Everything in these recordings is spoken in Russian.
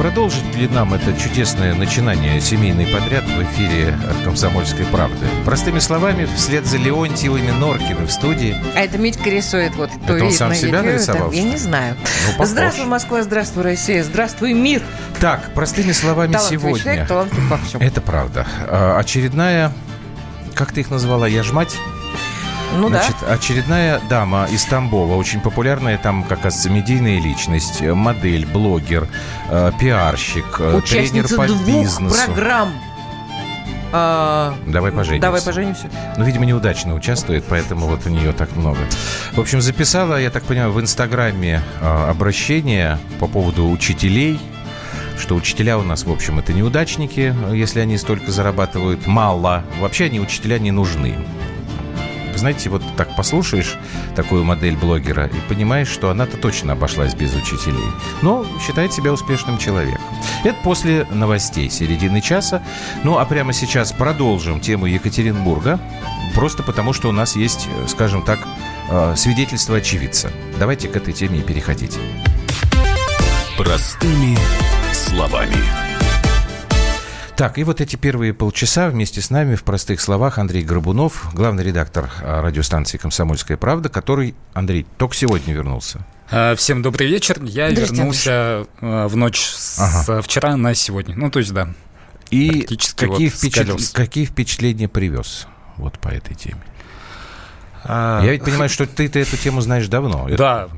Продолжить ли нам это чудесное начинание «Семейный подряд» в эфире «Комсомольской правды»? Простыми словами, вслед за Леонтьевыми Норкины в студии. А это Митька рисует вот Это он сам себя нарисовал, Я не знаю. Ну, здравствуй, Москва, здравствуй, Россия, здравствуй, мир. Так, простыми словами Талантливый сегодня. человек, талантлив во всем. Это правда. А, очередная, как ты их назвала, я ж мать? Ну Значит, очередная дама из Тамбова, очень популярная там, как оказывается, медийная личность, э, модель, блогер, э, пиарщик, да. э, тренер Участница по двух бизнесу. программ. А, Давай поженимся. Давай поженимся. Ну, видимо, неудачно участвует, поэтому вот у нее так много. В общем, записала, я так понимаю, в Инстаграме э, обращение по поводу учителей, что учителя у нас, в общем, это неудачники, если они столько зарабатывают мало. Вообще они учителя не нужны. Знаете, вот так послушаешь такую модель блогера и понимаешь, что она-то точно обошлась без учителей. Но считает себя успешным человеком. Это после новостей середины часа. Ну, а прямо сейчас продолжим тему Екатеринбурга. Просто потому, что у нас есть, э, скажем так, э, свидетельство очевидца. Давайте к этой теме и переходить. Простыми словами. Так, и вот эти первые полчаса вместе с нами в простых словах Андрей Горбунов, главный редактор а, радиостанции «Комсомольская правда», который, Андрей, только сегодня вернулся. А, Всем добрый вечер. Я Здрасте, вернулся э, в ночь с Ага. вчера на сегодня. Ну, то есть, да. И какие, вот впечат- какие впечатления привез вот по этой теме? А, Я ведь понимаю, что ты-то эту тему знаешь давно. Да,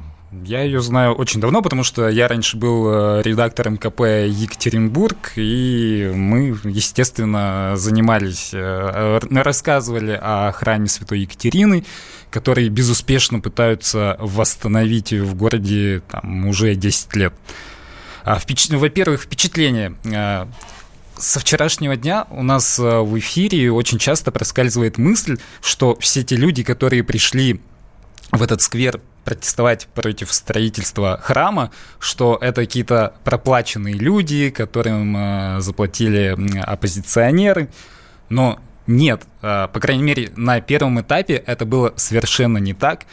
я ее знаю очень давно, потому что я раньше был э, редактором КП Екатеринбург, и мы, естественно, занимались, э, рассказывали о храме Святой Екатерины, который безуспешно пытаются восстановить в городе там, уже 10 лет. А, Во-первых, впечатление. э, Со вчерашнего дня у нас в эфире очень часто проскальзывает мысль, что все те люди, которые пришли в этот сквер протестовать против строительства храма, что это какие-то проплаченные люди, которым э, заплатили оппозиционеры, но нет, э, по крайней мере, на первом этапе это было совершенно не так.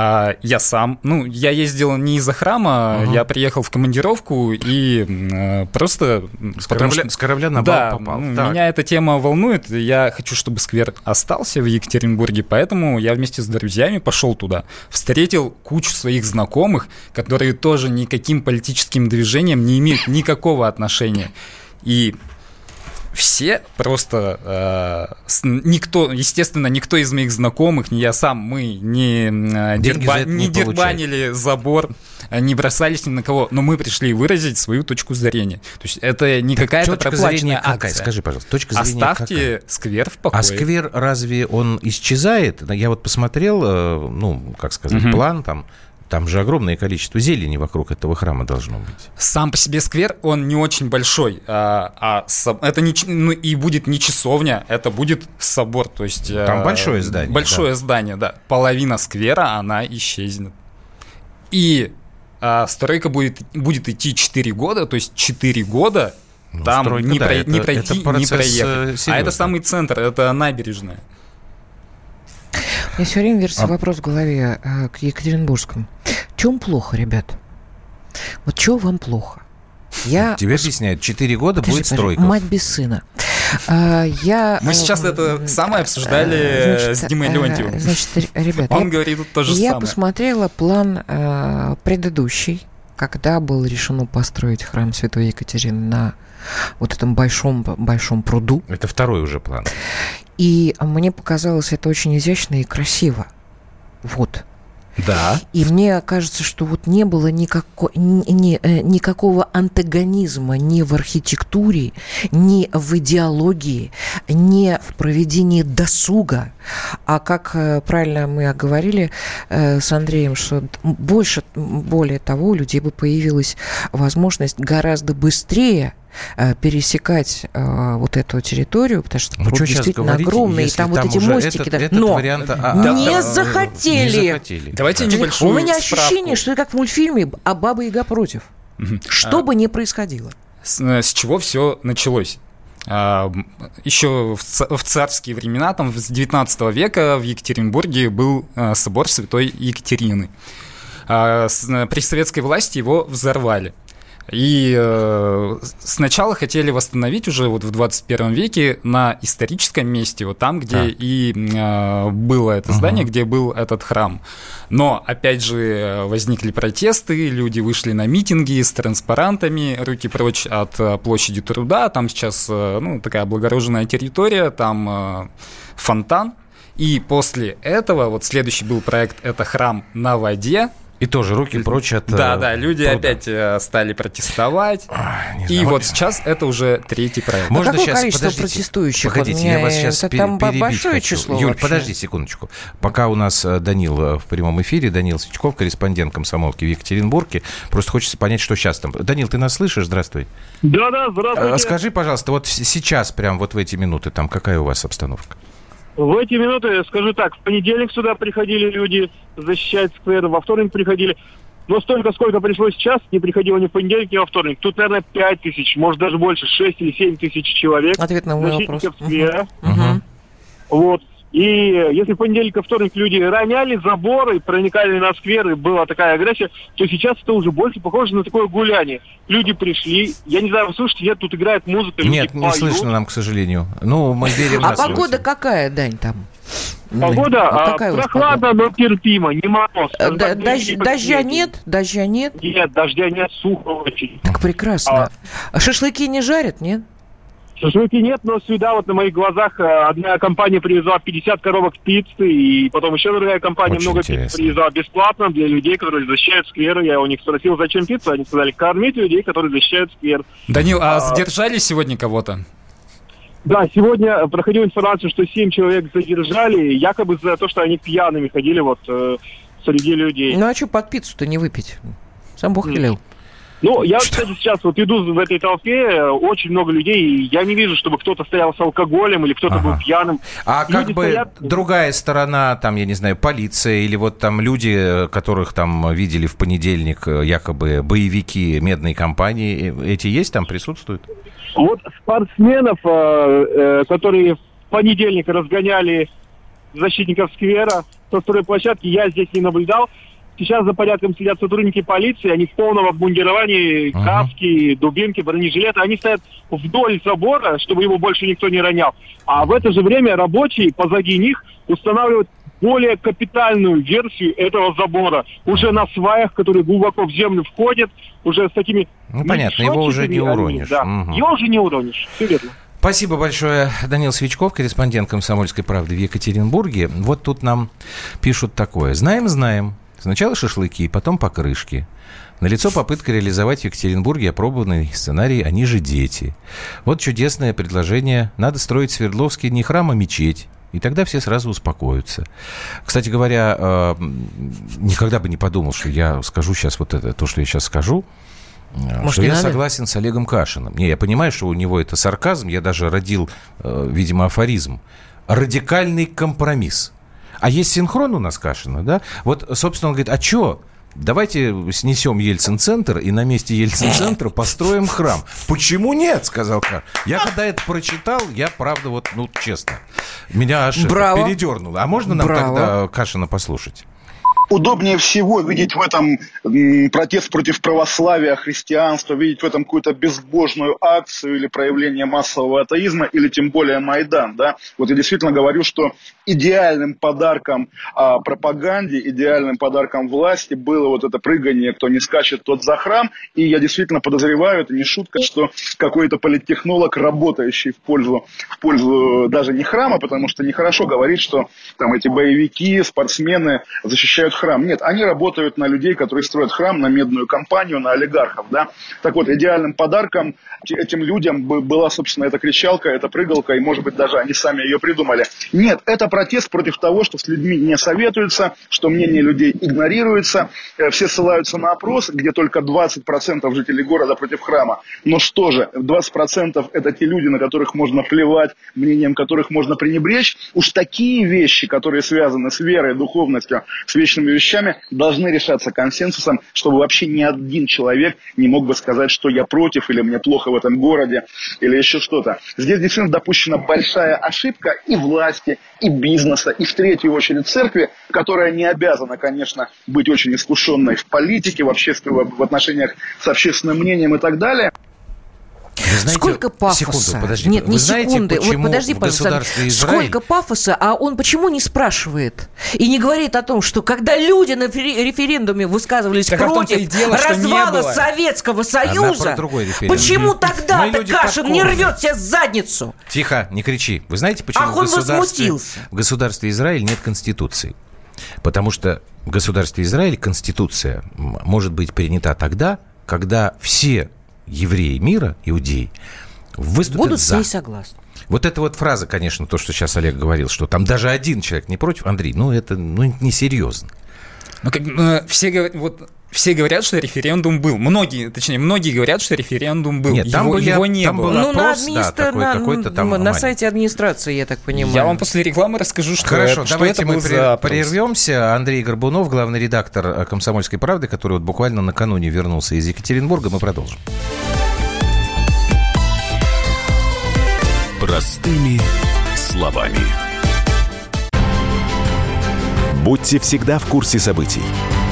А, Я сам, ну, я ездил не из-за храма, Ага. я приехал в командировку и э, просто... С корабля, что- с корабля на да, бал попал. ну, Так. меня эта тема волнует. Я хочу, чтобы сквер остался в Екатеринбурге, поэтому я вместе с друзьями пошел туда. Встретил кучу своих знакомых, которые тоже никаким политическим движением не имеют никакого отношения. И все просто э, с- никто, естественно, никто из моих знакомых, не я сам, мы не, э, дерба- не не дербанили забор, э, не бросались ни на кого, но мы пришли выразить свою точку зрения. То есть это не какая-то проплаченная какая? акция. Скажи, пожалуйста, точка зрения какая? Оставьте сквер в покое. А сквер разве он исчезает? Я вот посмотрел, э, ну, как сказать, Мгм. план там. Там же огромное количество зелени вокруг этого храма должно быть. Сам по себе сквер, он не очень большой, а, а со- это не, ну, и будет не часовня, это будет собор, то есть... Там э, большое здание, Большое здание, да. Половина сквера, она исчезнет. И а, стройка будет, будет идти 4 года, то есть 4 года Ну, там стройка, не, да, про- это- не это пройти, не процесс, э, проехать. А серьезный. это самый центр, это набережная. Меня все время вертится А- вопрос в голове э, к Екатеринбургскому. Чем плохо, ребят? Вот чего вам плохо? Я Тебе объясняют, 4 года Подожди, будет стройка. Мать без сына. А, я, Мы э, сейчас это самое обсуждали э, э, с Димой э, Леонтьевым. Значит, ребята, Он я, говорит то же я самое. посмотрела план э, предыдущий, когда было решено построить храм Святой Екатерины на вот этом большом, большом пруду. Это второй уже план. И мне показалось это очень изящно и красиво. Вот. Да. И мне кажется, что вот не было никако- ни- ни- э, никакого антагонизма ни в архитектуре, ни в идеологии, ни в проведении досуга. А как э, правильно мы говорили э, с Андреем, что больше, более того, у людей бы появилась возможность гораздо быстрее пересекать э, вот эту территорию, потому что Ну, что действительно огромный, и если там вот эти мостики. Этот, да. этот Но вариант, а, не да, захотели. Не захотели. Давайте Да. небольшую У меня справку. ощущение, что это как в мультфильме «А баба Яга против». Что бы ни происходило. С, э, с чего все началось? А, Еще в, ца- в царские времена, там с 19 века в Екатеринбурге был а, собор Святой Екатерины. А, э, При советской власти его взорвали. И э, сначала хотели восстановить уже вот в 21 веке на историческом месте, вот там, где а. и э, было это здание, угу. где был этот храм. Но, опять же, возникли протесты, люди вышли на митинги с транспарантами, руки прочь от э, площади труда, там сейчас э, ну, такая облагороженная территория, там э, фонтан, и после этого, вот следующий был проект, это храм на воде, и тоже руки прочь от... Да, да, люди труда. опять э, стали протестовать. А, и вот сейчас это уже третий проект. Можно а какое сейчас, количество подождите, протестующих? Погодите, я вас сейчас это там большое хочу. число Юль, вообще. подожди секундочку. Пока у нас э, Данил э, в прямом эфире, Данил Свечков, корреспондент комсомолки в Екатеринбурге, просто хочется понять, что сейчас там. Данил, ты нас слышишь? Здравствуй. Да, да, здравствуйте. Скажи, пожалуйста, вот сейчас, прям вот в эти минуты, там какая у вас обстановка? В эти минуты, скажу так, в понедельник сюда приходили люди защищать сквер, во вторник приходили. Но столько, сколько пришло сейчас, не приходило ни в понедельник, ни во вторник. Тут, наверное, 5 тысяч, может, даже больше, 6 или 7 тысяч человек. Ответ на мой вопрос. сквера. Угу. Вот. И если в понедельник и вторник люди роняли заборы, проникали на скверы, была такая агрессия, то сейчас это уже больше похоже на такое гуляние. Люди пришли, я не знаю, вы слышите, нет, тут играет музыка, Нет, не поют. слышно нам, к сожалению. Ну, мы верим А погода какая, Дань, там? Погода а, какая прохладно, но терпимо, не мороз. Э, да, дождь, дождя нет? Дождя нет? Нет, дождя нет, сухо очень. Так прекрасно. А, шашлыки не жарят, нет? Шашлыки нет, но сюда вот на моих глазах э, одна компания привезла 50 коробок пиццы, и потом еще другая компания Очень много интересно. пиццы привезла бесплатно для людей, которые защищают скверы. Я у них спросил, зачем пицца, они сказали, кормить людей, которые защищают сквер. Данил, а, а задержали сегодня кого-то? Да, сегодня проходила информация, что 7 человек задержали, якобы за то, что они пьяными ходили вот э, среди людей. Ну а что под пиццу-то не выпить? Сам Бог велел. Ну, я, кстати, сейчас вот иду в этой толпе, очень много людей, и я не вижу, чтобы кто-то стоял с алкоголем или кто-то ага. был пьяным. А люди как бы стоят... другая сторона, там, я не знаю, полиция или вот там люди, которых там видели в понедельник, якобы боевики медной компании, эти есть там, присутствуют? Вот спортсменов, э, э, которые в понедельник разгоняли защитников сквера со второй площадки, я здесь не наблюдал. Сейчас за порядком сидят сотрудники полиции, они в полном обмундировании, uh-huh. каски, дубинки, бронежилеты. Они стоят вдоль забора, чтобы его больше никто не ронял. А в это же время рабочие позади них устанавливают более капитальную версию этого забора. Уже на сваях, которые глубоко в землю входят, уже с такими... Ну, понятно, его уже не уронишь. да, угу. Его уже не уронишь, все верно. Спасибо большое, Данил Свечков, корреспондент «Комсомольской правды» в Екатеринбурге. Вот тут нам пишут такое. Знаем, знаем. Сначала шашлыки, потом покрышки. Налицо попытка реализовать в Екатеринбурге опробованный сценарий «Они же дети». Вот чудесное предложение. Надо строить в Свердловске не храм, а мечеть. И тогда все сразу успокоятся. Кстати говоря, э, никогда бы не подумал, что я скажу сейчас вот это, то, что я сейчас скажу. Э, Может, что я надо? согласен с Олегом Кашиным. Не, я понимаю, что у него это сарказм. Я даже родил, э, видимо, афоризм. Радикальный компромисс. А есть синхрон у нас Кашина, да? Вот, собственно, он говорит, а что? Давайте снесем Ельцин-центр и на месте Ельцин-центра построим храм. Почему нет, сказал Кар. Я когда это прочитал, я, правда, вот, ну, честно, меня аж Браво. передернуло. А можно нам Браво. тогда Кашина послушать? удобнее всего видеть в этом протест против православия, христианства, видеть в этом какую-то безбожную акцию или проявление массового атеизма, или тем более Майдан. Да? Вот я действительно говорю, что идеальным подарком а, пропаганде, идеальным подарком власти было вот это прыгание, кто не скачет, тот за храм. И я действительно подозреваю, это не шутка, что какой-то политтехнолог, работающий в пользу, в пользу даже не храма, потому что нехорошо говорить, что там эти боевики, спортсмены защищают храм. Нет, они работают на людей, которые строят храм, на медную компанию, на олигархов. Да? Так вот, идеальным подарком этим людям была, собственно, эта кричалка, эта прыгалка, и, может быть, даже они сами ее придумали. Нет, это протест против того, что с людьми не советуются, что мнение людей игнорируется, э, все ссылаются на опрос, где только 20% жителей города против храма. Но что же, 20% это те люди, на которых можно плевать, мнением которых можно пренебречь. Уж такие вещи, которые связаны с верой, духовностью, с вечными вещами должны решаться консенсусом, чтобы вообще ни один человек не мог бы сказать, что я против или мне плохо в этом городе или еще что-то. Здесь действительно допущена большая ошибка и власти, и бизнеса, и в третью очередь церкви, которая не обязана, конечно, быть очень искушенной в политике, в, общественном, в отношениях с общественным мнением и так далее. Знаете, Сколько пафоса? Секунду, подожди. Нет, не знаете, секунды. Вот подожди, пожалуйста. Израиль... Сколько пафоса, а он почему не спрашивает? И не говорит о том, что когда люди на референдуме высказывались так против дело, развала Советского Союза, почему тогда Кашин не рвет себе задницу? Тихо, не кричи. Вы знаете, почему Ах, он в, государстве, в государстве Израиль нет конституции? Потому что в государстве Израиль конституция может быть принята тогда, когда все евреи мира, иудеи, выступят Будут за. с ней согласны. Вот эта вот фраза, конечно, то, что сейчас Олег говорил, что там даже один человек не против, Андрей, ну это ну, несерьезно. Ну, как, э, все говорят, вот все говорят, что референдум был. Многие, точнее, многие говорят, что референдум был. Нет, там его, были, его не там было. Был ну, опрос, на, да, такой, на, какой-то там на сайте администрации, я так понимаю. Я вам после рекламы расскажу, что Хорошо, это, давайте что это мы был при, за прервемся. Андрей Горбунов, главный редактор э, «Комсомольской правды», который вот буквально накануне вернулся из Екатеринбурга. Мы продолжим. Простыми словами. Будьте всегда в курсе событий.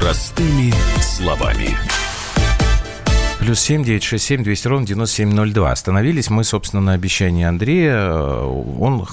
Простыми словами. Плюс семь девять шесть семь двести ровно девяносто семь ноль два. Остановились мы, собственно, на обещании Андрея. Он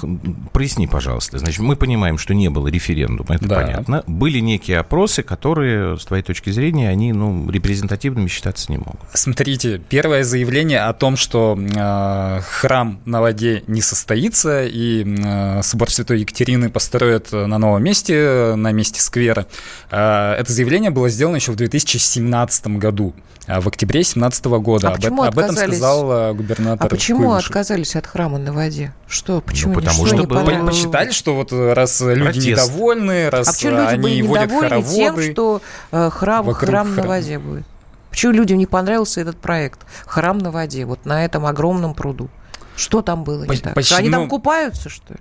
проясни, пожалуйста. Значит, мы понимаем, что не было референдума, это Да. понятно. Были некие опросы, которые, с твоей точки зрения, они, ну, репрезентативными считаться не могут. Смотрите, первое заявление о том, что э, храм на воде не состоится и э, собор Святой Екатерины построят на новом месте, на месте сквера. Э, это заявление было сделано еще в 2017 году, э, в октябре 2017 года. А почему об, об этом сказал э, губернатор А почему Куйбышев. отказались от храма на воде? Что? Почему? Ну, потому Что не По-? Посчитали, что вот э, раз люди Протест. недовольны, раз А почему э, люди они были водят недовольны тем, что э, храм, храм на воде будет? Почему людям не понравился этот проект? Храм на воде, вот на этом огромном пруду. Что там было не Поч- так? почти, Они там ну, купаются, что ли?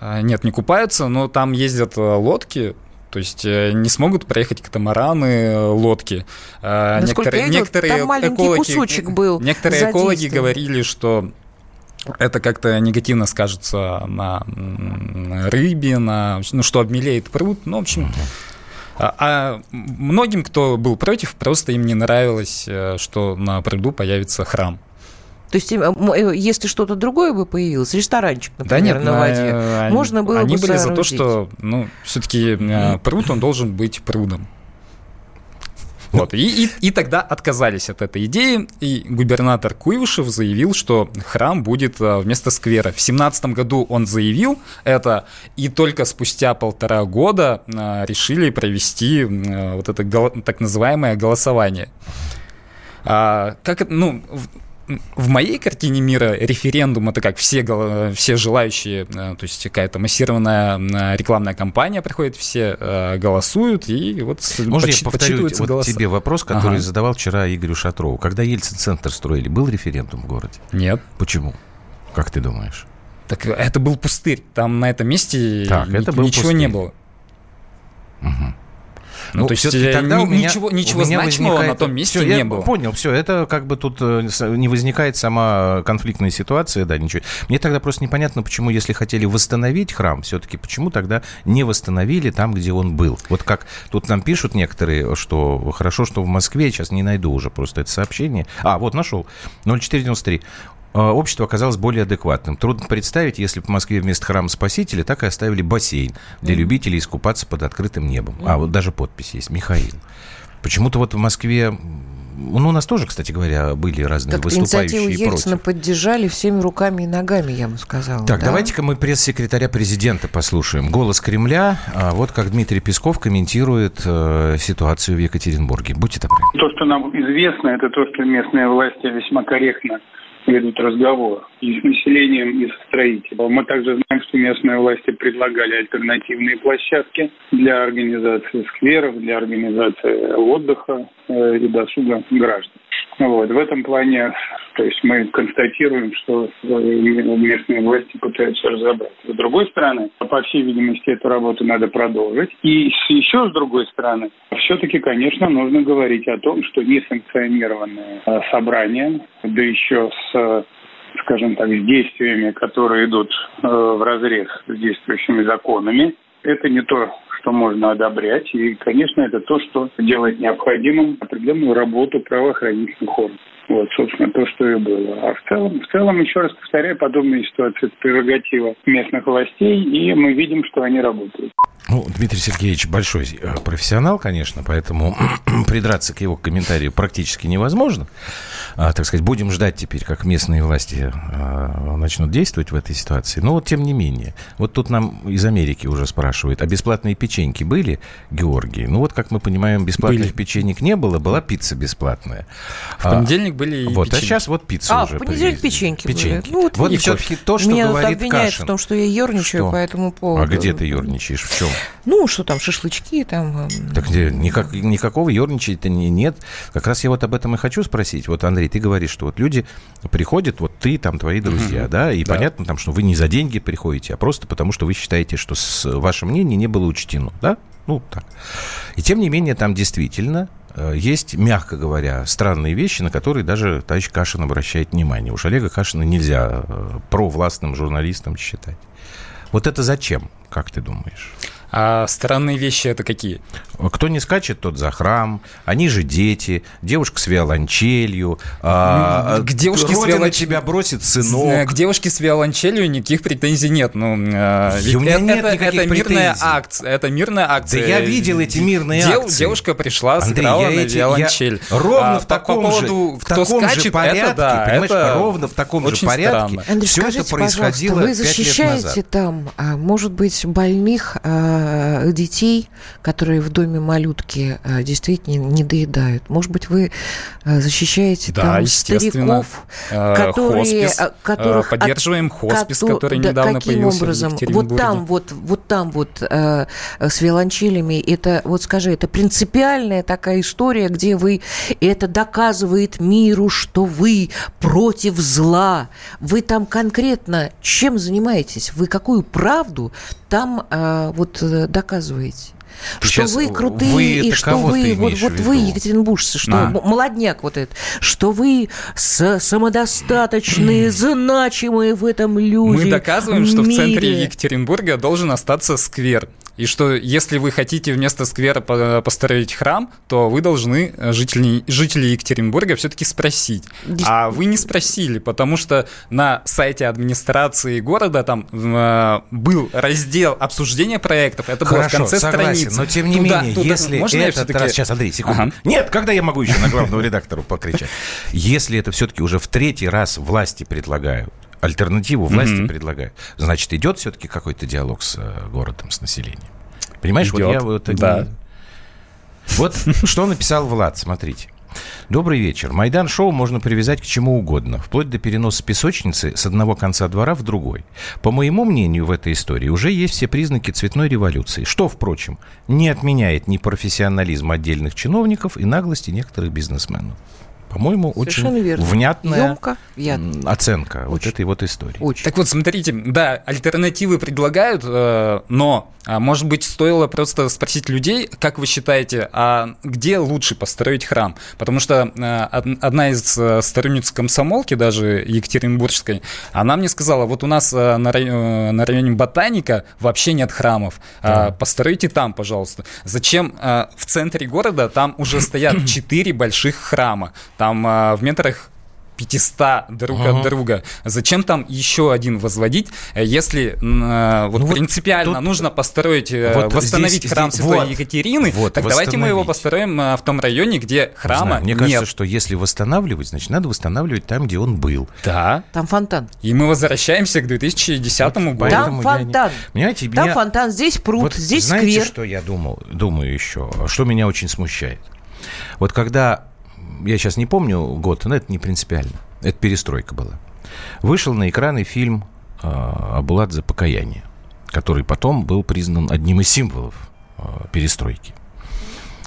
А, Нет, не купаются, но там ездят э, лодки, то есть э, не смогут проехать катамараны, э, лодки. А, Насколько я видела, там маленький кусочек был Некоторые экологи говорили, что это как-то негативно скажется на рыбе, на, ну, что обмелеет пруд. Ну, в общем, а, а многим, кто был против, просто им не нравилось, э, что на пруду появится храм. То есть, э, э, если что-то другое бы появилось, ресторанчик, Да например, нет, на на- воде, они- можно было Они бы были за то, соорудить. что, ну, все-таки пруд, он должен быть прудом. Вот, и, и, и тогда отказались от этой идеи, и губернатор Куйвышев заявил, что храм будет вместо сквера. В семнадцатом году он заявил это, и только спустя полтора года решили провести вот это так называемое голосование. А, как ну, в- моей картине мира референдум это как все, все желающие, э, то есть какая-то массированная э, рекламная кампания приходит, все э, голосуют и вот Можно подсчит- я повторю вот голоса. тебе вопрос, который Ага. задавал вчера Игорю Шатрову. Когда Ельцин-центр строили, был референдум в городе? Нет. Почему? Как ты думаешь? Так это был пустырь. Там на этом месте Так, это был ничего пустырь. не было. Мгм. Ну, то есть э, тогда у меня- ничего, у ничего меня значимого на том месте Всё, не я было. Понял, все, это как бы тут э, не возникает сама конфликтная ситуация, да, ничего. Мне тогда просто непонятно, почему, если хотели восстановить храм, все-таки почему тогда не восстановили там, где он был. Вот как тут нам пишут некоторые, что хорошо, что в Москве, сейчас не найду уже просто это сообщение. А, вот нашел, 0493. Э, Общество оказалось более адекватным. Трудно представить, если бы в Москве вместо храма Спасителя так и оставили бассейн для любителей искупаться под открытым небом. А вот даже подпись есть, Михаил. Почему-то вот в Москве ну, у нас тоже, кстати говоря, были разные Так выступающие инициативу Ельцина против. поддержали всеми руками и ногами, я бы сказала. Так, да? давайте-ка мы пресс-секретаря президента послушаем. Голос Кремля. А, Вот как Дмитрий Песков комментирует э, ситуацию в Екатеринбурге. Будьте добры. То, что нам известно, это то, что местные власти весьма корректно ведут разговор и с населением, и со строителем. Мы также знаем, что местные власти предлагали альтернативные площадки для организации скверов, для организации отдыха э, и досуга граждан. Вот. В этом плане, то есть мы констатируем, что э, местные власти пытаются разобраться. С другой стороны, по всей видимости, эту работу надо продолжить. И еще с другой стороны, все-таки, конечно, нужно говорить о том, что несанкционированные э, собрания, да еще с скажем так, с действиями, которые идут э, в разрез с действующими законами, это не то, что можно одобрять. И, конечно, это то, что делает необходимым определенную работу правоохранительных органов. Вот, собственно, то, что и было. А в целом, в целом, еще раз повторяю, подобные ситуации – это прерогатива местных властей, и мы видим, что они работают. Ну, Дмитрий Сергеевич большой э, профессионал, конечно, поэтому придраться к его комментарию практически невозможно. А, так сказать, будем ждать теперь, как местные власти а, начнут действовать в этой ситуации. Но вот тем не менее, вот тут нам из Америки уже спрашивают, а бесплатные печеньки были, Георгий? Ну вот, как мы понимаем, бесплатных Были. печенек не было, была пицца бесплатная. В понедельник были и Вот, а печеньки. сейчас вот пиццу А, уже в понедельник привезли. печеньки, были. Печеньки. Ну, вот вот все-таки то, что Меня говорит обвиняют Кашин. в том, что я ерничаю Что? по этому поводу. А где ты ерничаешь? В чем? Ну, что там, шашлычки там. эм, Так где, никак, никакого ерничать-то не, нет. Как раз я вот об этом и хочу спросить. Вот, Андрей, ты говоришь, что вот люди приходят, вот ты, там, твои друзья, да, и Да. понятно, там, что вы не за деньги приходите, а просто потому, что вы считаете, что с, ваше мнение не было учтено, да? Ну, так. И тем не менее, там действительно есть, мягко говоря, странные вещи, на которые даже товарищ Кашин обращает внимание. Уж Олега Кашина нельзя э, провластным журналистом считать. Вот это зачем, как ты думаешь? А странные вещи это какие? Кто не скачет, тот за храм. Они же дети. Девушка с виолончелью. а, К девушке с Родина виолонч- тебя бросит С- э, сынок. К девушке с виолончелью никаких претензий нет. Ну, э, ведь у меня это, нет это- никаких это мирная претензий. акция. Это мирная Да акция. я видел эти мирные Дев- акции. Девушка пришла, Андрей, сыграла я на эти- я виолончель. ровно А, в таком по же, поводу, в кто таком же скачет, порядке, это да, понимаешь, это ровно в таком же порядке. странно. Андрей, это скажите, происходило пожалуйста, вы защищаете там, а, может быть, больных а, детей, которые в доме малютки а, действительно не доедают? Может быть, вы а, защищаете Да, там стариков, Э, которые, хоспис. которых Э, Поддерживаем хоспис, Кото- который да, недавно каким появился образом? в Вот там вот, вот там вот э, с виолончелями, это, вот скажи, это принципиальная такая история, где вы, это доказывает миру, что вы против зла. Вы там конкретно чем занимаетесь? Вы какую правду там э, вот э, доказываете? Ты что вы крутые, вы и что вы, вот, вот вы, екатеринбуржцы, что А. молодняк вот этот, что вы самодостаточные, значимые в этом люди. Мы доказываем, что в центре мире. Екатеринбурга должен остаться сквер. И что если вы хотите вместо сквера по- построить храм, то вы должны э, жителей, жителей Екатеринбурга все-таки спросить. А вы не спросили, потому что на сайте администрации города там э, был раздел обсуждения проектов. Это было в Хорошо, конце согласен, страницы. но тем не Туда- менее, туда- если можно я этот всё-таки- раз... Сейчас, Андрей, секунду. Ага. Нет, когда я могу еще на главного редактору покричать? Если это все-таки уже в третий раз власти предлагают, альтернативу власти Мгм. предлагают, значит, идет все-таки какой-то диалог с э, городом, с населением. Понимаешь, вот Идет, я вот... это да. не- Вот что написал Влад, смотрите. Добрый вечер. Майдан-шоу можно привязать к чему угодно, вплоть до переноса песочницы с одного конца двора в другой. По моему мнению, в этой истории уже есть все признаки цветной революции, что, впрочем, не отменяет ни профессионализм отдельных чиновников и наглости некоторых бизнесменов. По-моему, Совершенно очень верно. внятная м, оценка вот Очень. этой вот истории. Очень. Так вот, смотрите, да, альтернативы предлагают, э, но, а, может быть, стоило просто спросить людей, как вы считаете, а где лучше построить храм? Потому что э, од- одна из э, сторонниц комсомолки, даже Екатеринбургской, она мне сказала, вот у нас на рай- э, на районе Ботаника вообще нет храмов, А, постройте там, пожалуйста. Зачем в центре города там уже стоят четыре больших храма, там э, в метрах 500 друг uh-huh. от друга. Зачем там еще один возводить, э, если э, вот ну, принципиально вот нужно построить, э, вот восстановить здесь, храм здесь, Святой вот, Екатерины, вот, так давайте мы его построим в том районе, где храма Знаю, Мне нет. кажется, что если восстанавливать, значит, надо восстанавливать там, где он был. Да. Там фонтан. И мы возвращаемся к 2010 вот, году. Там фонтан. Не... Понимаете, там меня... фонтан, здесь пруд, вот здесь знаете, сквер. что я думал, думаю еще? Что меня очень смущает? Вот когда я сейчас не помню год, но это не принципиально. Это перестройка была. Вышел на экраны фильм «Абулат за покаяние», который потом был признан одним из символов э, перестройки.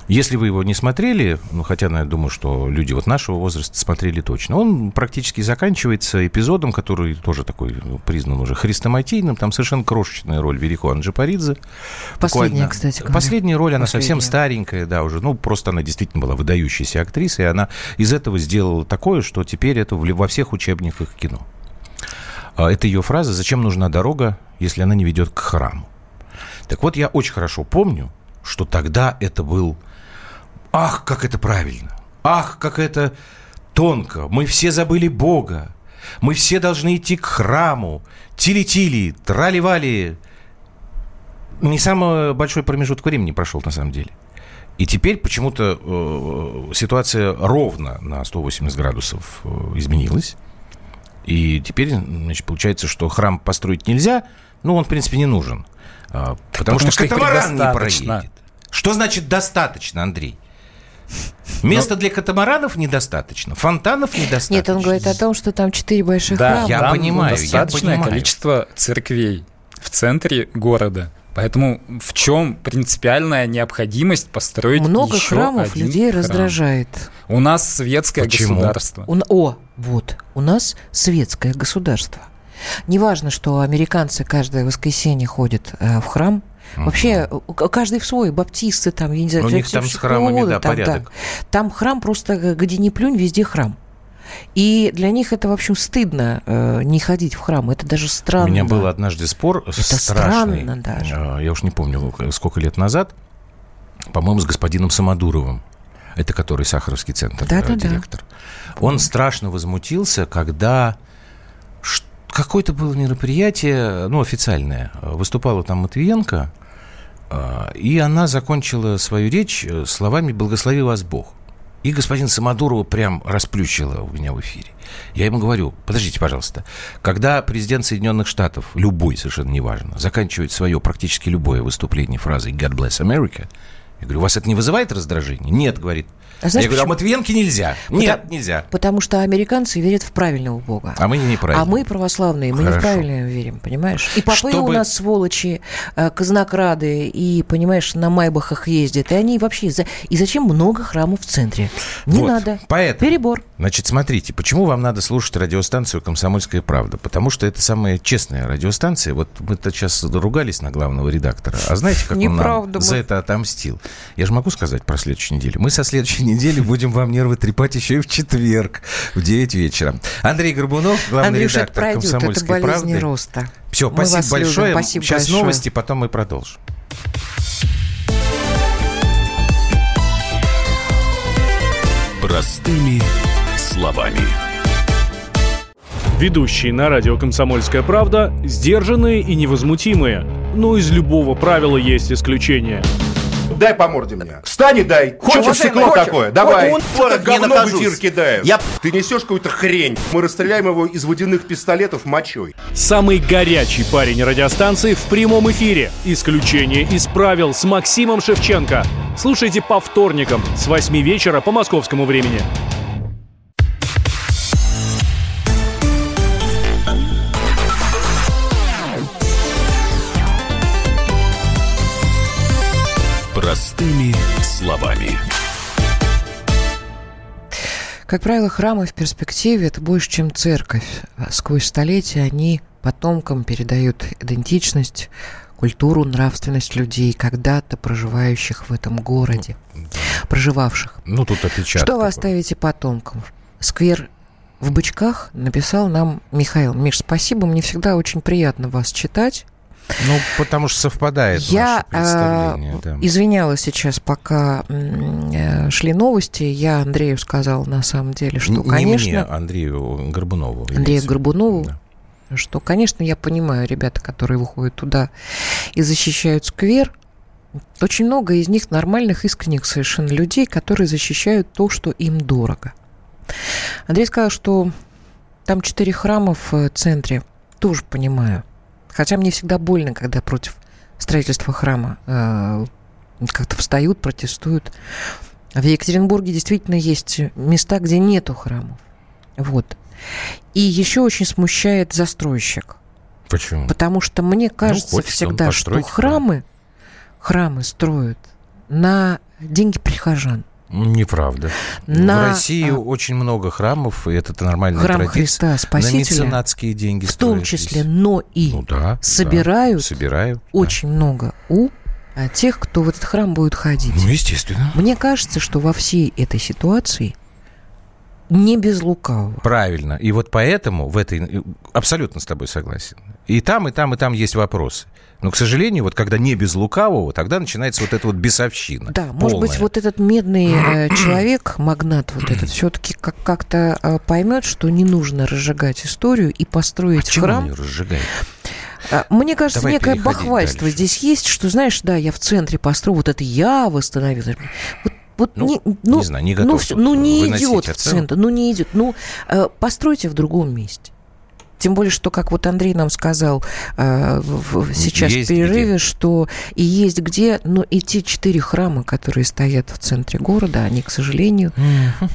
Если вы его не смотрели, ну, хотя, я думаю, что люди вот нашего возраста смотрели точно, он практически заканчивается эпизодом, который тоже такой ну, признан уже хрестоматийным. Там совершенно крошечная роль Велико Анджипаридзе. Последняя, кстати. Говоря. Последняя роль, она Последняя. совсем старенькая, да, уже. Ну, просто она действительно была выдающейся актрисой, и она из этого сделала такое, что теперь это во всех учебниках кино. А, это ее фраза «Зачем нужна дорога, если она не ведет к храму?» Так вот, я очень хорошо помню, что тогда это был Ах, как это правильно! Ах, как это тонко! Мы все забыли Бога! Мы все должны идти к храму! Тили-тили, трали-вали! Не самый большой промежуток времени прошел, на самом деле. И теперь почему-то э, ситуация ровно на 180 градусов э, изменилась. И теперь, значит, получается, что храм построить нельзя, ну, он, в принципе, не нужен. Э, потому, потому что, что катамаран не проедет. Что значит достаточно, Андрей? Места Но... для катамаранов недостаточно, фонтанов недостаточно. Нет, он говорит о том, что там четыре больших да, храма. Я там понимаю, достаточное я понимаю. количество церквей в центре города. Поэтому в чем принципиальная необходимость построить Много еще храмов один людей храм? раздражает. У нас светское Почему? государство. У, о, вот, у нас светское государство. Неважно, что американцы каждое воскресенье ходят э, в храм, Вообще, каждый в свой, баптисты там, я не знаю, У них там с храмами, да, там, порядок. Да. Там храм просто, где не плюнь, везде храм. И для них это, в общем, стыдно э, не ходить в храм. Это даже странно. У меня был однажды спор это страшный. странно даже. Э, я уж не помню, сколько лет назад. По-моему, с господином Самодуровым. Это который Сахаровский центр, да, да, директор. Да. Он страшно возмутился, когда какое-то было мероприятие, ну, официальное. Выступала там Матвиенко, а, и она закончила свою речь э, словами «Благослови вас Бог». И господин Самодурова прям расплющила у меня в эфире. Я ему говорю, подождите, пожалуйста, когда президент Соединенных Штатов, любой, совершенно неважно, заканчивает свое практически любое выступление фразой «God bless America», я говорю, у вас это не вызывает раздражения? Нет, говорит. А знаешь, я говорю, а Матвиенко нельзя. Потому, Нет, нельзя. Потому что американцы верят в правильного Бога. А мы неправильно. А мы православные, мы Хорошо. неправильно верим, понимаешь? И попы Чтобы... у нас сволочи, э, казнокрады, и, понимаешь, на майбахах ездят. И они вообще... И зачем много храмов в центре? Не вот. надо. Поэтому, Перебор. Значит, смотрите, почему вам надо слушать радиостанцию «Комсомольская правда»? Потому что это самая честная радиостанция. Вот мы-то сейчас ругались на главного редактора. А знаете, как он нам за это отомстил? Я же могу сказать про следующую неделю. Мы со следующей недели будем вам нервы трепать еще и в четверг в 9 вечера. Андрей Горбунов, главный Андрюша, редактор пройдет, «Комсомольской это правды». роста. Все, мы спасибо большое. Спасибо Сейчас большое. новости, потом мы продолжим. Простыми словами. Ведущие на радио «Комсомольская правда» сдержанные и невозмутимые. Но из любого правила есть исключение – дай по морде мне. Встань и дай. Хочешь стекло такое? Давай. Он это говно в эфир кидает. Я... Ты несешь какую-то хрень. Мы расстреляем его из водяных пистолетов мочой. Самый горячий парень радиостанции в прямом эфире. Исключение из правил с Максимом Шевченко. Слушайте по вторникам с 8 вечера по московскому времени. Словами. Как правило, храмы в перспективе – это больше, чем церковь. Сквозь столетия они потомкам передают идентичность, культуру, нравственность людей, когда-то проживающих в этом городе, проживавших. Ну, тут отпечаток. Что вы оставите потомкам? Сквер в бычках написал нам Михаил. Миш, спасибо, мне всегда очень приятно вас читать. Ну, потому что совпадает Я ваше представление. э, да. извинялась сейчас, пока э, шли новости. Я Андрею сказала на самом деле, что, Не конечно... мне, Андрею Горбунову. Андрею имеется. Горбунову, Да. что, конечно, я понимаю ребята, которые выходят туда и защищают сквер. Очень много из них нормальных, искренних совершенно людей, которые защищают то, что им дорого. Андрей сказал, что там четыре храма в э, центре. Тоже понимаю. Хотя мне всегда больно, когда против строительства храма э, как-то встают, протестуют. В Екатеринбурге действительно есть места, где нету храмов. Вот. И еще очень смущает застройщик. Почему? Потому что мне кажется Ну, хочется он всегда, что храмы, храмы строят на деньги прихожан. Неправда. На, в России а, очень много храмов, и это нормальная Храм традиция. Христа На Спасителя, меценатские деньги в том числе, здесь. но и Ну да. собирают да, собирают. да. очень много у а, тех, кто в этот храм будет ходить. Ну, естественно. Мне кажется, что во всей этой ситуации не без лукавого. Правильно. И вот поэтому в этой... Абсолютно с тобой согласен. И там, и там, и там есть вопросы. Но, к сожалению, вот когда не без лукавого, тогда начинается вот эта вот бесовщина. Да, может быть, полная. вот этот медный э, человек, магнат вот этот, все-таки как- как-то э, поймет, что не нужно разжигать историю и построить Почему храм. не разжигай? А, Мне кажется, Давай некое бахвальство дальше. здесь есть, что, знаешь, да, я в центре построил, вот это я восстановил. Вот, вот Ну, не, не ну, знаю, не ну, готов всё- тут ну, не идет в центр, ну не идет. Ну, э, постройте в другом месте. Тем более, что, как вот Андрей нам сказал э, в- сейчас Есть в перерыве, где. что и есть где, но и те четыре храма, которые стоят в центре города, они, к сожалению,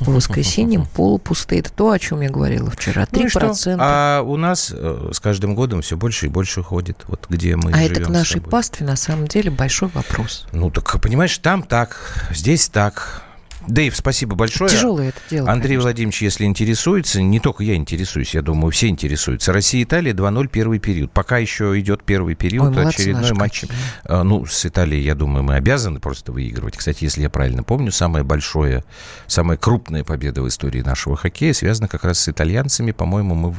по воскресеньям полупустые. Это то, о чем я говорила вчера. Ну и Три что? процента. А у нас э, с каждым годом все больше и больше ходит, вот где мы А живем это к нашей пастве на самом деле большой вопрос. Ну так, понимаешь, там так, здесь так. Дэйв, спасибо большое. Тяжелое это дело. Андрей конечно. Владимирович, если интересуется, не только я интересуюсь, я думаю, все интересуются. Россия-Италия 2-0 первый период. Пока еще идет первый период, Ой, очередной матч. какие. Э, Ну, с Италией, я думаю, мы обязаны просто выигрывать. Кстати, если я правильно помню, самая большая, самая крупная победа в истории нашего хоккея связана как раз с итальянцами. По-моему, мы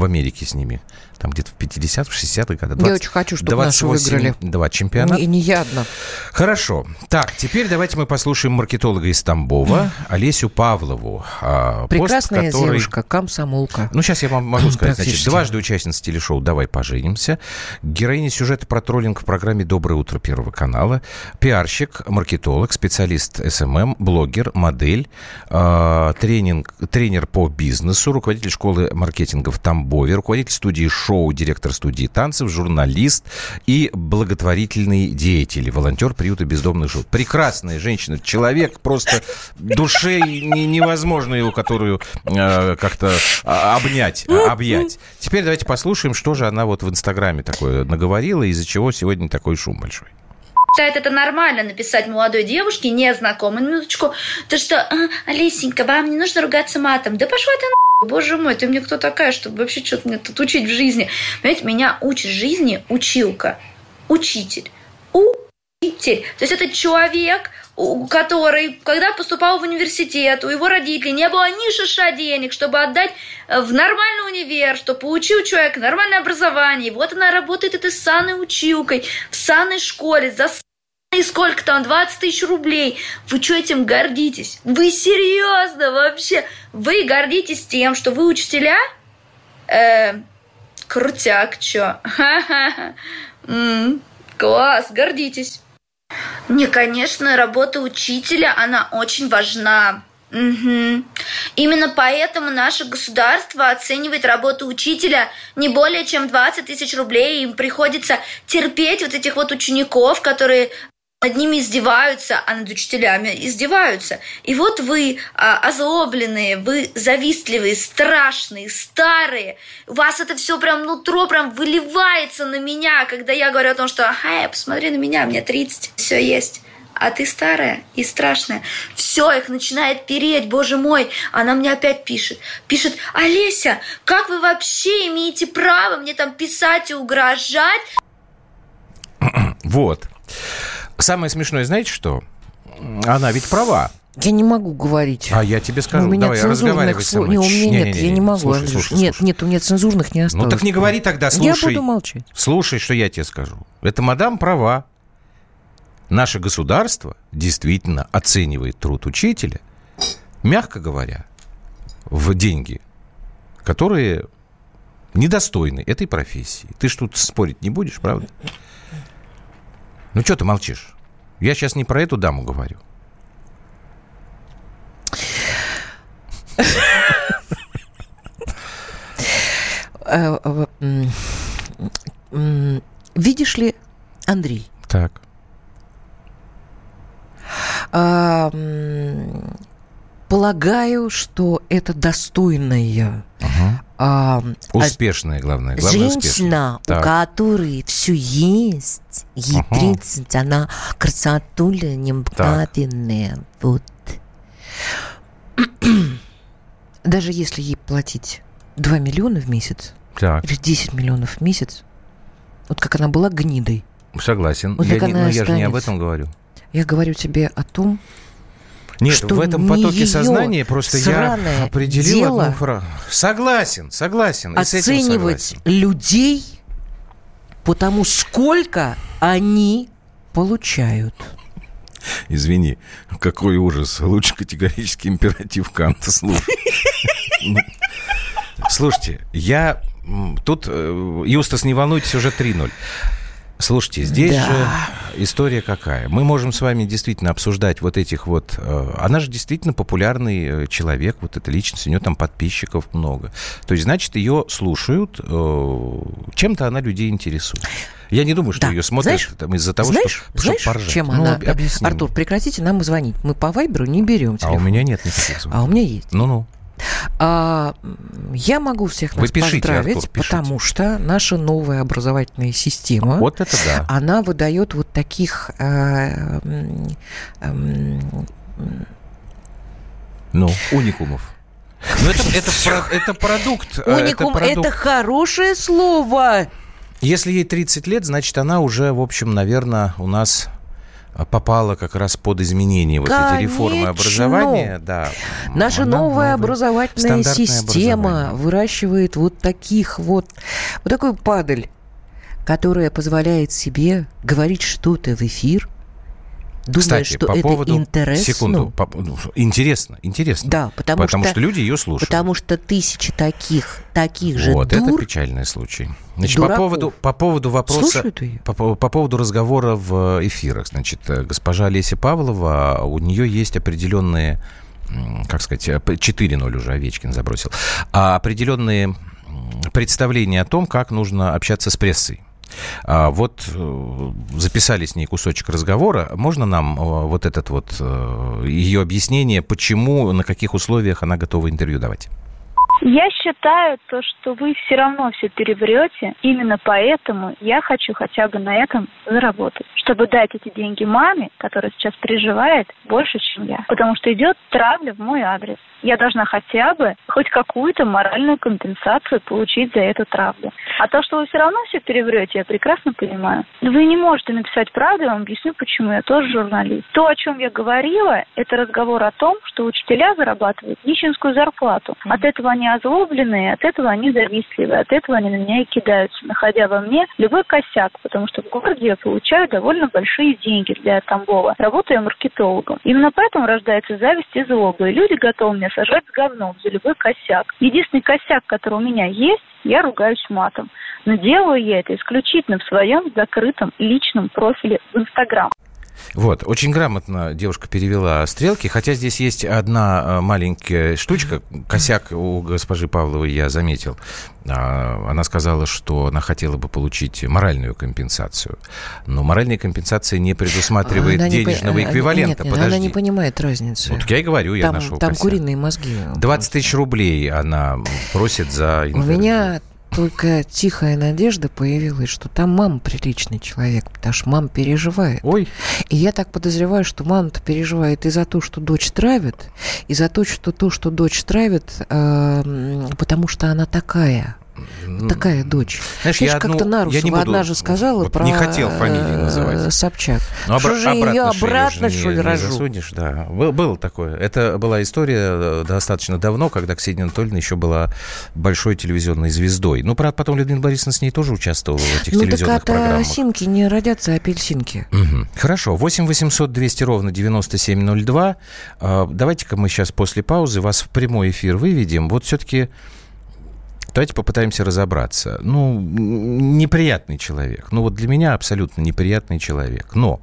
в, в Америке с ними. Там где-то в 50-х, 60-х годах. Я очень хочу, чтобы наши 28 выиграли. Два чемпионата. И не я одна. Хорошо. Так, теперь давайте мы послушаем маркетолога из Тамбова, Олесю Павлову. а, пост, Прекрасная который- девушка, комсомолка. Ну, сейчас я вам могу сказать. Значит, дважды участница телешоу «Давай поженимся», героиня сюжета про троллинг в программе «Доброе утро» Первого канала, пиарщик, маркетолог, специалист SMM, блогер, модель, э, тренинг, тренер по бизнесу, руководитель школы маркетинга в Тамбове, руководитель студии шоу, директор студии танцев, журналист и благотворительный деятель, волонтер приюта бездомных животных. Прекрасная женщина, человек просто душей не- невозможно его, которую э, как-то а, обнять, а, объять. Теперь давайте послушаем, что же она вот в Инстаграме такое наговорила, из-за чего сегодня такой шум большой. считает это нормально написать молодой девушке, незнакомой, минуточку, то что, а, Олесенька, вам не нужно ругаться матом. Да пошла ты на Боже мой, ты мне кто такая, чтобы вообще что-то мне тут учить в жизни? Понимаете, меня учит жизни училка, учитель, учитель. То есть это человек, который, когда поступал в университет, у его родителей не было ни шиша денег, чтобы отдать э, в нормальный универ, чтобы получил человек нормальное образование. И вот она работает этой саной училкой в санной школе за и сколько там, 20 тысяч рублей. Вы что этим гордитесь? Вы серьезно вообще? Вы гордитесь тем, что вы учителя? Э, крутяк, чё? Класс, гордитесь. Не, конечно, работа учителя, она очень важна. Мгм. Именно поэтому наше государство оценивает работу учителя не более чем 20 тысяч рублей. Им приходится терпеть вот этих вот учеников, которые над ними издеваются, а над учителями издеваются. И вот вы а, озлобленные, вы завистливые, страшные, старые. У вас это все прям нутро прям выливается на меня, когда я говорю о том, что «Ай, посмотри на меня, мне 30, все есть». А ты старая и страшная. Все, их начинает переть, боже мой. Она мне опять пишет. Пишет, Олеся, как вы вообще имеете право мне там писать и угрожать? Вот. Самое смешное, знаете что? Она ведь права. Я не могу говорить. А я тебе скажу, у меня давай, разговаривай со мной. Не, у меня Не, нет, не, не, я не. не могу, Слушай, слушай, нет, слушай. нет, у меня цензурных не осталось. Ну так не говори тогда, слушай. Я буду молчать. Слушай, что я тебе скажу. Это мадам права. Наше государство действительно оценивает труд учителя, мягко говоря, в деньги, которые недостойны этой профессии. Ты ж тут спорить не будешь, правда? Ну, что ты молчишь? Я сейчас не про эту даму говорю. Видишь ли, Андрей, Так. полагаю, что это достойная а, Успешная, главное. главное успешная. Женщина, у Так. которой все есть, ей Ага. 30, она красотуля необыкновенная. Вот. Даже если ей платить 2 миллиона в месяц Так. или 10 миллионов в месяц, вот как она была гнидой, Согласен. Вот я не- она но и я же не об этом говорю. я говорю тебе о том, Нет, что в этом не потоке сознания просто я определил дело одну фразу. Согласен, согласен. и с этим оценивать согласен. людей потому сколько они получают. Извини, какой ужас. Лучше категорический императив Канта слушай. Слушайте, я... Тут, э, Юстас, не волнуйтесь, уже 3-0. Слушайте, здесь Да. же история какая. Мы можем с вами действительно обсуждать вот этих вот... э, Она же действительно популярный э, человек, вот эта личность, у нее там подписчиков много. То есть, значит, ее слушают, э, чем-то она людей интересует. Я не думаю, что Да. ее смотрят Знаешь- там, из-за того, знаешь, чтобы, знаешь, поржать. чем Ну, она? об- объясни. Артур, прекратите нам звонить. Мы по Вайберу не берем А телефон. у меня нет никаких А звонков. у меня есть. Ну-ну. А, я могу всех Вы нас пишите, поздравить, Артур, пишите. потому что наша новая образовательная система, Вот это да. она выдает вот таких э, Ну, уникумов. Ну, это, это, это продукт. э, уникум. это Это, хорошее слово. Если ей 30 лет, значит, она уже, в общем, наверное, у нас попала как раз под изменения вот эти реформы образования. Да. Наша Она новая образовательная система выращивает вот таких вот, вот такую падаль, которая позволяет себе говорить что-то в эфир, думая, Кстати, что по это поводу... интересно. Секунду. по- ну, интересно, интересно. Да, потому, Потому что, что люди ее слушают. потому что тысячи таких, таких же Вот, это дур печальный случай. Значит, по поводу, по поводу вопроса... По, по- по поводу разговора в эфирах. Значит, э, госпожа Олеся Павлова, у нее есть определенные, как сказать, э, п- 4-0 уже Овечкин забросил, а определенные представления о том, как нужно общаться с прессой. А вот э, записали с ней кусочек разговора. Можно нам э, вот этот вот э, ее объяснение, почему, на каких условиях она готова интервью давать? Я считаю то, что вы все равно все переберете. Именно поэтому я хочу хотя бы на этом заработать, чтобы дать эти деньги маме, которая сейчас переживает больше, чем я. Потому что идет травля в мой адрес. Я должна хотя бы хоть какую-то моральную компенсацию получить за эту травлю. А то, что вы все равно все переврете, я прекрасно понимаю. Вы не можете написать правду, я вам объясню, почему. Я тоже журналист. То, о чем я говорила, это разговор о том, что учителя зарабатывают нищенскую зарплату. От этого они озлобленные, от этого они завистливые, от этого они на меня и кидаются, находя во мне любой косяк, потому что в городе я получаю довольно большие деньги для Тамбова, работая маркетологом. Именно поэтому рождается зависть и злоба, и люди готовы меня сажать с говном за любой косяк. Единственный косяк, который у меня есть, я ругаюсь матом. Но делаю я это исключительно в своем закрытом личном профиле в Инстаграм. Вот, очень грамотно девушка перевела стрелки, хотя здесь есть одна э, маленькая штучка, косяк у госпожи Павловой я заметил. А, Она сказала, что она хотела бы получить моральную компенсацию, но моральная компенсация не предусматривает Она не по- денежного э, эквивалента. Нет, нет, Подожди. она не понимает разницы. Вот я и говорю, я там, нашел там косяк. куриные мозги. 20 тысяч рублей она просит за У интервью. меня только тихая надежда появилась, что там мама приличный человек, потому что мама переживает. Ой. И я так подозреваю, что мама-то переживает и за то, что дочь травит, и за то, что то, что дочь травит, э, потому что она такая. Такая дочь. Знаешь, я ж одну- как-то я не Нарусова буду- одна же сказала вот про не хотел фамилии э, называть. Собчак. Ну, что обра- же ее обратно ж обратно, же что ли, рожу? засудишь, да. Был- Было такое. Это была история э, достаточно давно, когда Ксения Анатольевна еще была большой телевизионной звездой. Ну, правда, потом Людмила Борисовна с ней тоже участвовала в этих Ну так телевизионных от программах. осинки не родятся апельсинки. Мгм. Хорошо. 8 800 200 ровно 9702. А, Давайте-ка мы сейчас после паузы вас в прямой эфир выведем. Вот все-таки давайте попытаемся разобраться. Ну, неприятный человек. Ну, вот для меня абсолютно неприятный человек. Но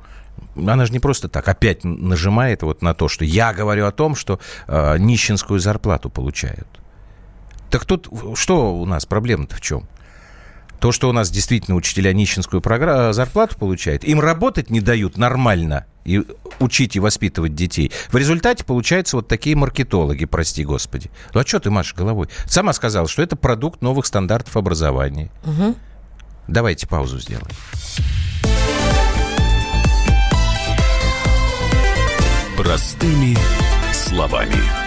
она же не просто так опять нажимает вот на то, что я говорю о том, что э, нищенскую зарплату получают. Так тут что у нас проблема-то в чем? То, что у нас действительно учителя нищенскую програ- зарплату получают, им работать не дают нормально и учить и воспитывать детей. В результате получаются вот такие маркетологи, прости господи. Ну а что ты, Маша, головой? Сама сказала, что это продукт новых стандартов образования. Мгм. Давайте паузу сделаем. Простыми словами.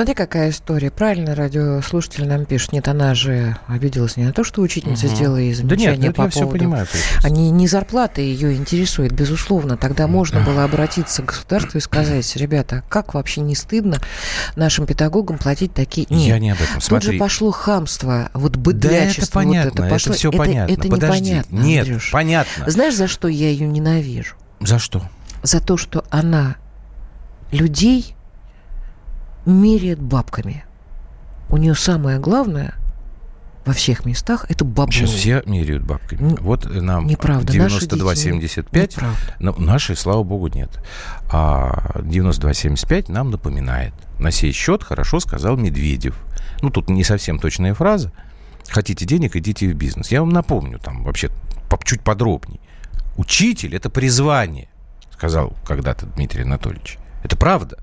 Смотри, какая история. Правильно радиослушатель нам пишет. Нет, она же обиделась не на то, что учительница Мгм. сделала ей Да замечание нет, ну это по я поводу... понимаю прекрасно. Они не зарплата ее интересует, безусловно. Тогда можно было обратиться к государству и сказать, ребята, как вообще не стыдно нашим педагогам платить такие... Нет. Я не об этом. Тут Смотри. же пошло хамство, вот Да быдлячество. это понятно, вот это, это, пошло. все понятно. Это Подожди. непонятно, Нет, Андрюш. понятно. Знаешь, за что я ее ненавижу? За что? За то, что она людей меряет бабками. У нее самое главное во всех местах это бабло. Сейчас все меряют бабками. Вот нам неправда, наши 92,75. Неправда. Ну, наши, слава богу, нет. А 92,75 нам напоминает. На сей счет хорошо сказал Медведев. Ну, тут не совсем точная фраза. Хотите денег, идите в бизнес. Я вам напомню там вообще чуть подробнее. Учитель – это призвание, сказал когда-то Дмитрий Анатольевич. Это правда.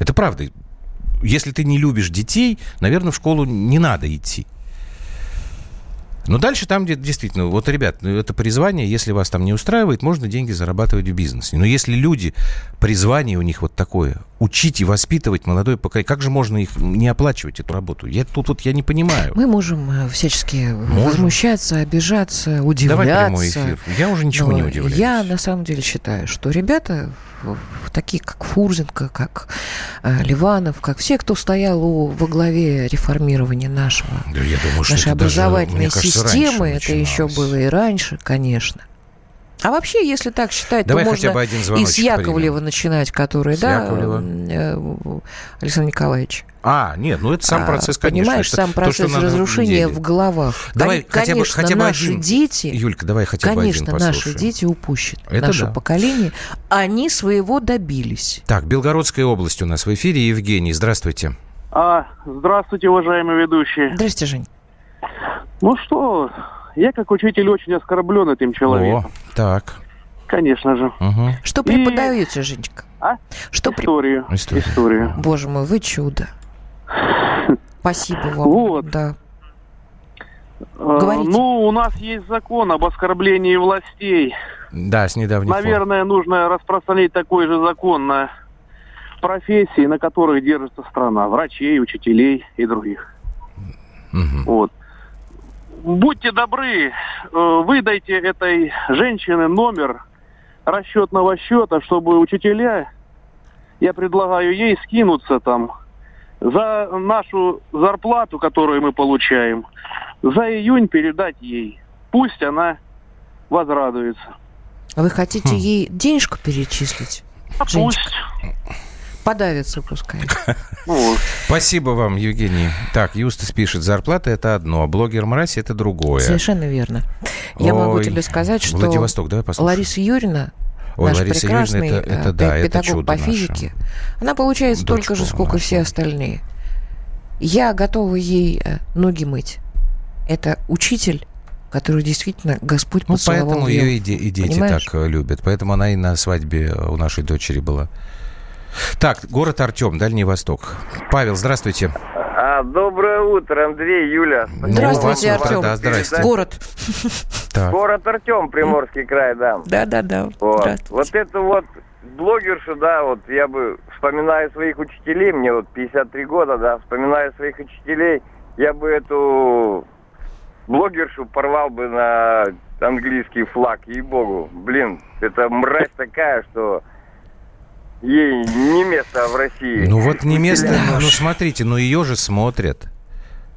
Это правда. Если ты не любишь детей, наверное, в школу не надо идти. Но дальше там, где действительно, вот, ребят, ну, это призвание, если вас там не устраивает, можно деньги зарабатывать в бизнесе. Но если люди, призвание у них вот такое, учить и воспитывать молодое поколение, как же можно их не оплачивать, эту работу? Я тут вот я не понимаю. Мы можем э, всячески возмущаться, обижаться, удивляться. Давай прямой эфир. Я уже ничего не удивляюсь. Я на самом деле считаю, что ребята, такие как Фурзенко, как э, Ливанов, как все, кто стоял у, во главе реформирования нашего, Да я думаю, что нашей даже, образовательной мне кажется, системы, это еще было и раньше, конечно. А вообще, если так считать, Давай то хотя можно бы один и с Яковлева примем. начинать, который, С да, Яковлева. э, Александр Николаевич. А, нет, ну это сам А, процесс, конечно. Понимаешь, это сам то, процесс самом разрушения в головах. Давай Кон- хотя бы- конечно, хотя бы наши один. дети, Юлька, давай хотя бы конечно, один наши послушаем. дети упущены. Это Наше да. поколение, они своего добились. Так, Белгородская область у нас в эфире. Евгений, здравствуйте. А, здравствуйте, уважаемые ведущие. Здрасте, Жень. Ну что, я как учитель очень оскорблен этим человеком. О, так. Конечно же. Угу. Что преподаете, Женечка? А? Что Историю. Историю. Историю. Боже мой, вы чудо. Спасибо вам. Вот. Да. Э, Говорите. Ну, у нас есть закон об оскорблении властей. Да, с недавних пор. Наверное, нужно распространить такой же закон на профессии, на которых держится страна. Врачей, учителей и других. Вот. Будьте добры, э, выдайте этой женщине номер расчетного счета, чтобы учителя, я предлагаю ей скинуться там за нашу зарплату, которую мы получаем, за июнь передать ей. Пусть она возрадуется. А вы хотите ей денежку перечислить? А Женечка? пусть. Подавится пускай. Спасибо вам, Евгений. Так, Юстас пишет, зарплата это одно, а блогер мразь это другое. Совершенно верно. Я могу тебе сказать, что Владивосток, давай послушаем. Лариса Юрьевна, Ой, наш Лариса прекрасный Юрьевна, это- это э, да, это педагог чудо по наше. физике, она получает столько же, сколько нашу. все остальные. Я готова ей э, ноги мыть. Это учитель, который действительно Господь Ну, поцеловал поэтому ее и, де- и дети Понимаешь? так э, любят. Поэтому она и на свадьбе у нашей дочери была. Так, город Артем, Дальний Восток. Павел, здравствуйте. А, доброе утро, Андрей, Юля. Здравствуйте, Ну, вас утро, Артем. да, здрасте. Город. Так. Город Артем, Приморский край, да. Да, да, да. Вот. Здравствуйте. вот это вот блогершу, да, вот я бы вспоминаю своих учителей, мне вот 53 года, да, вспоминаю своих учителей, я бы эту блогершу порвал бы на английский флаг, ей-богу. Блин, это мразь такая, что ей не место в России. Ну вот не место, ну, ну, смотрите, ну ее же смотрят.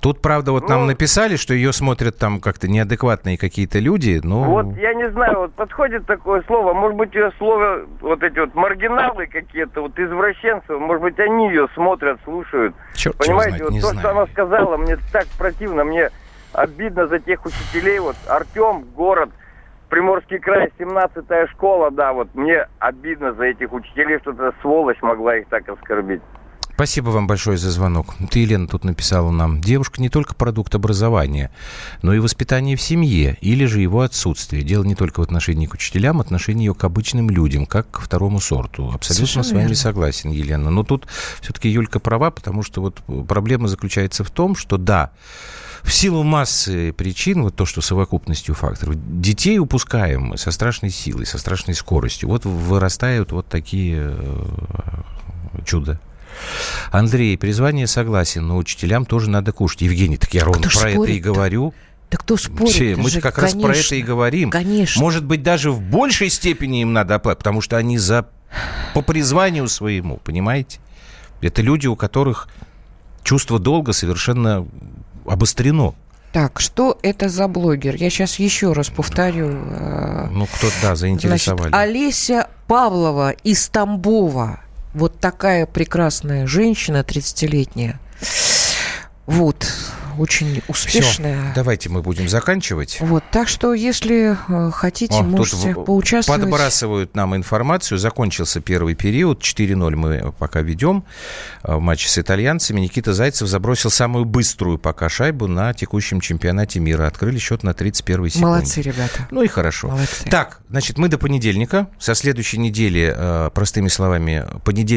Тут, правда, вот нам Ну. написали, что ее смотрят там как-то неадекватные какие-то люди, ну... Вот я не знаю, вот подходит такое слово, может быть ее слово, вот эти вот маргиналы какие-то, вот извращенцы, может быть они ее смотрят, слушают. Черт Понимаете, знает, вот то, знаю. что она сказала, мне так противно, мне обидно за тех учителей, вот Артем, город, Приморский край, 17-я школа, да, вот мне обидно за этих учителей, что эта сволочь могла их так оскорбить. Спасибо вам большое за звонок. Ты, Елена, тут написала нам. Девушка не только продукт образования, но и воспитание в семье, или же его отсутствие. Дело не только в отношении к учителям, отношении ее к обычным людям, как к второму сорту. Абсолютно Совершенно с вами верно. согласен, Елена. Но тут все-таки Юлька права, потому что вот проблема заключается в том, что да, в силу массы причин, вот то, что совокупностью факторов, детей упускаем мы со страшной силой, со страшной скоростью. Вот вырастают вот такие э, чудо. Андрей, призвание согласен, но учителям тоже надо кушать. Евгений, так я ровно Кто про это и говорю. Да кто спорит? Это мы же как раз про это и конечно. говорим. Конечно. Может быть, даже в большей степени им надо оплатить, потому что они за по призванию своему, понимаете? Это люди, у которых чувство долга совершенно обострено. Так, что это за блогер? Я сейчас еще раз повторю. э, Ну, кто, да, заинтересовали. Значит, Олеся Павлова из Тамбова. Вот такая прекрасная женщина, 30-летняя. Вот, очень успешная. Всё, давайте мы будем заканчивать. Вот, так что, если э, хотите, О, тут можете в- поучаствовать. Подбрасывают нам информацию. Закончился первый период. 4-0 мы пока ведем э, в матче с итальянцами. Никита Зайцев забросил самую быструю пока шайбу на текущем чемпионате мира. Открыли счет на 31 секунде. Молодцы, ребята. Ну и хорошо. Молодцы. Так, значит, мы до понедельника. Со следующей недели, э, простыми словами,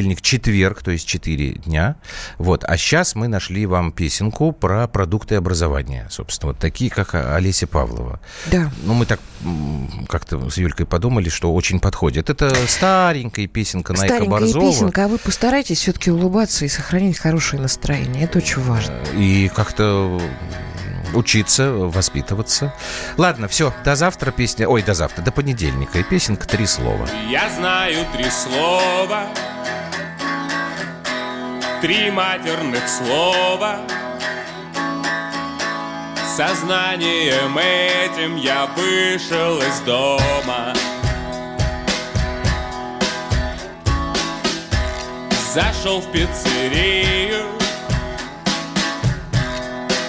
понедельник-четверг, то есть 4 дня. Вот. А сейчас мы нашли вам песенку про продукты образования. Собственно, вот такие, как Олеся Павлова. Да. Ну, мы так как-то с Юлькой подумали, что очень подходит. Это старенькая песенка Найка Старенькая Борзова. песенка, а вы постарайтесь все-таки улыбаться и сохранить хорошее настроение. Это очень важно. И как-то учиться, воспитываться. Ладно, все, до завтра песня... Ой, до завтра, до понедельника. И песенка «Три слова». Я знаю три слова, три матерных слова. Сознанием этим я вышел из дома. Зашел в пиццерию,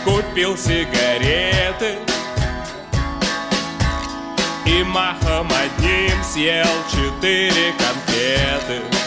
купил сигареты и махом одним съел четыре конфеты.